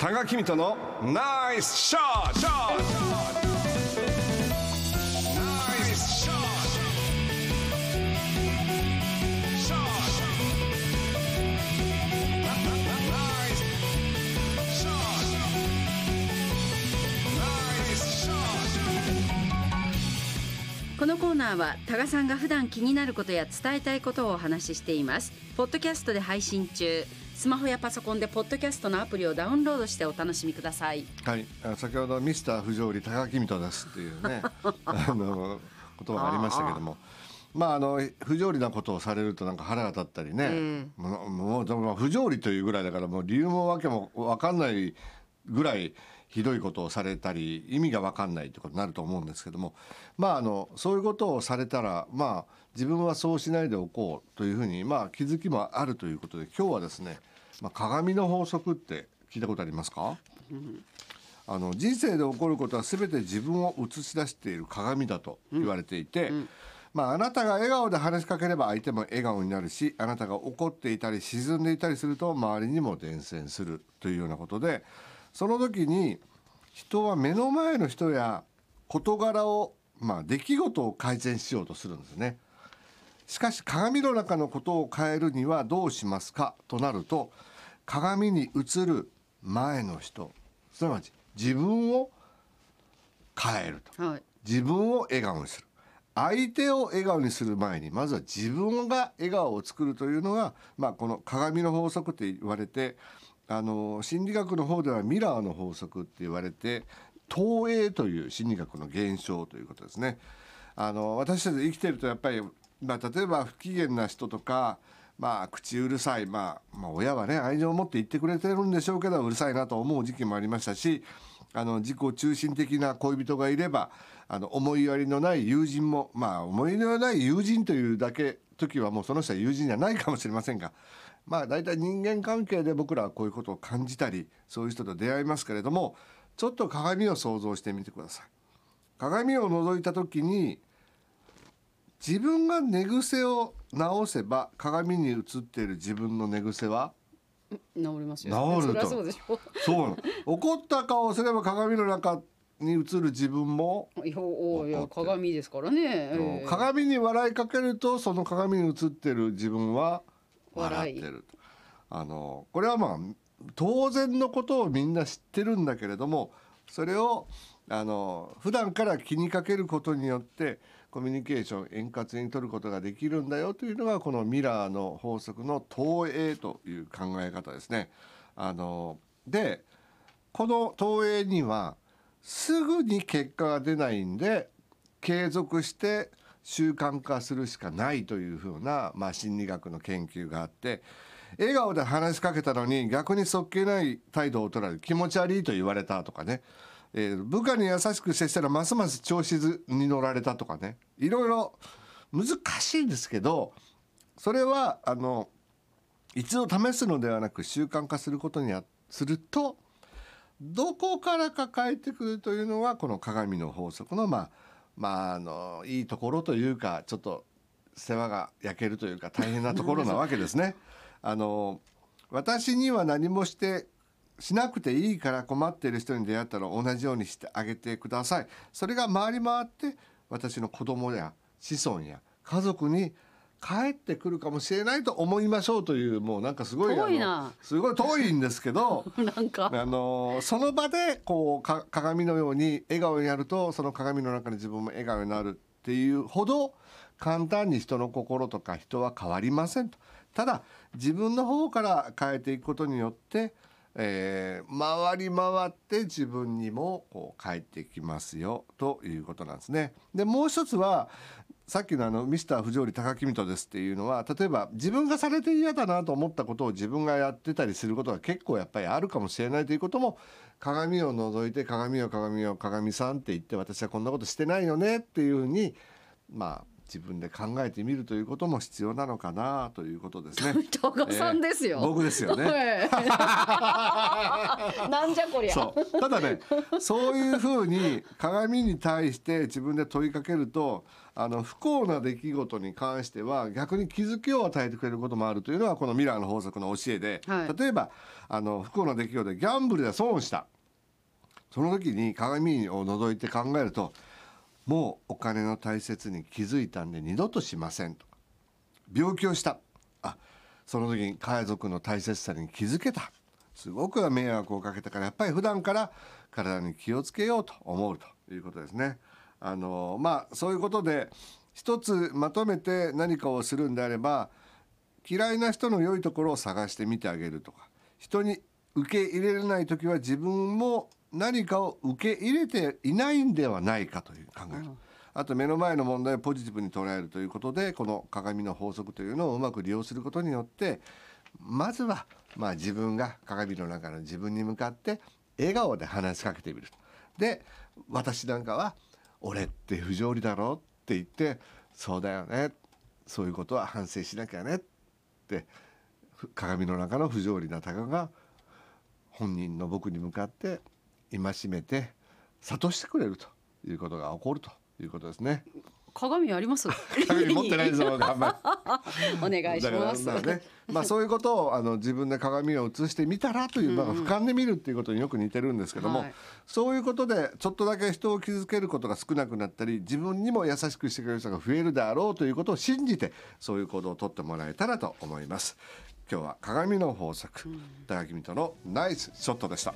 多賀君とのナイスショットナイスショットショットナイスショット。ナイスショットこのコーナーは多賀さんが普段気になることや伝えたいことをお話ししています。ポッドキャストで配信中。スマホやパソコンでポッドキャストのアプリをダウンロードしてお楽しみください。はい、あ先ほどミスター不条理高木水戸ですっていうね あの言葉がありましたけども。まああの不条理なことをされるとなんか腹が立ったりね、もうもうでも不条理というぐらいだからもう理由もわけも分かんないぐらいひどいことをされたり意味が分かんないってことになると思うんですけども。まああのそういうことをされたらまあ自分はそうしないでおこうというふうにまあ気づきもあるということで今日はですね、まあ、鏡の法則って聞いたことありますか、あの人生で起こることは全て自分を映し出している鏡だと言われていて、まあ、あなたが笑顔で話しかければ相手も笑顔になるしあなたが怒っていたり沈んでいたりすると周りにも伝染するというようなことでその時に人は目の前の人や事柄を、まあ、出来事を改善しようとするんですね。しかし鏡の中のことを変えるにはどうしますか？となると鏡に映る前の人。すなわち自分を変えると。はい。自分を笑顔にする。相手を笑顔にする前にまずは自分が笑顔を作るというのが、まあ、この鏡の法則って言われてあの心理学の方ではミラーの法則って言われて投影という心理学の現象ということですね。あの私たち生きてるとやっぱり、まあ、例えば不機嫌な人とか、まあ、口うるさい、まあ、まあ親はね愛情を持って言ってくれてるんでしょうけどうるさいなと思う時期もありましたしあの自己中心的な恋人がいればあの思いやりのない友人もまあ思いやりのない友人というだけ時はもうその人は友人じゃないかもしれませんがまあ大体人間関係で僕らはこういうことを感じたりそういう人と出会いますけれどもちょっと鏡を想像してみてください。鏡を覗いた時に自分が寝癖を直せば鏡に映っている自分の寝癖は？治りますよ。治ると。そうでしょ。そう怒った顔をすれば鏡の中に映る自分も？いや鏡ですからね、ええ。鏡に笑いかけるとその鏡に映ってる自分は笑ってると。あのこれはまあ当然のことをみんな知ってるんだけれどもそれをあの普段から気にかけることによってコミュニケーション円滑に取ることができるんだよというのがこのミラーの法則の投影という考え方ですね。あのでこの投影にはすぐに結果が出ないんで継続して習慣化するしかないというふうな、まあ、心理学の研究があって笑顔で話しかけたのに逆にそっけない態度を取られる気持ち悪いと言われたとかね、えー部下に優しく接したらますます調子に乗られたとかねいろいろ難しいんですけどそれはあの一度試すのではなく習慣化することにするとどこからか変えてくるというのがこの鏡の法則のまあまああのいいところというかちょっと世話が焼けるというか大変なところなわけですね。あの私には何もしてしなくていいから困っている人に出会ったら同じようにしてあげてください。それが回り回って私の子供や子孫や家族に帰ってくるかもしれないと思いましょうというもうなんかすごい遠いな。すごい遠いんですけど なんか。あのその場でこうか鏡のように笑顔になるとその鏡の中で自分も笑顔になるっていうほど簡単に人の心とか人は変わりませんと。ただ自分の方から変えていくことによって、えー回り回って自分にもこう返ってきますよということなんですね。でもう一つはさっきのあのミスター不条理高木水戸ですっていうのは例えば自分がされて嫌だなと思ったことを自分がやってたりすることが結構やっぱりあるかもしれないということも鏡を覗いて鏡を鏡を鏡さんって言って私はこんなことしてないよねっていうふうにまあ自分で考えてみるということも必要なのかなということですね。多賀さんですよ、えー僕ですよね。はい。なんじゃこりゃ。そう。ただねそういうふうに鏡に対して自分で問いかけるとあの不幸な出来事に関しては逆に気づきを与えてくれることもあるというのはこのミラーの法則の教えで、はい。例えばあの不幸な出来事でギャンブルで損した。その時に鏡を覗いて考えるともうお金の大切に気づいたんで二度としませんと。か病気をした。あその時に家族の大切さに気づけた。すごく迷惑をかけたからやっぱり普段から体に気をつけようと思うということですね。あのまあそういうことで一つまとめて何かをするんであれば嫌いな人の良いところを探してみてあげるとか人に受け入れれない時は自分も何かを受け入れていないんではないかという考える。あと目の前の問題をポジティブに捉えるということでこの鏡の法則というのをうまく利用することによってまずはまあ自分が鏡の中の自分に向かって笑顔で話しかけてみる。で私なんかは「俺って不条理だろ」って言って「そうだよねそういうことは反省しなきゃね」って鏡の中の不条理な鷹が本人の僕に向かって戒めて諭してくれるということが起こるということですね。鏡あります？鏡持ってないですもんあ。ん まお願いします。まあね、まあそういうことをあの自分で鏡を映してみたらという、まあ俯瞰で見るっていうことによく似てるんですけども、はい。そういうことでちょっとだけ人を傷つけることが少なくなったり自分にも優しくしてくれる人が増えるだろうということを信じてそういう行動をとってもらえたらと思います。今日は鏡の法則、高木美斗のナイスショットでした。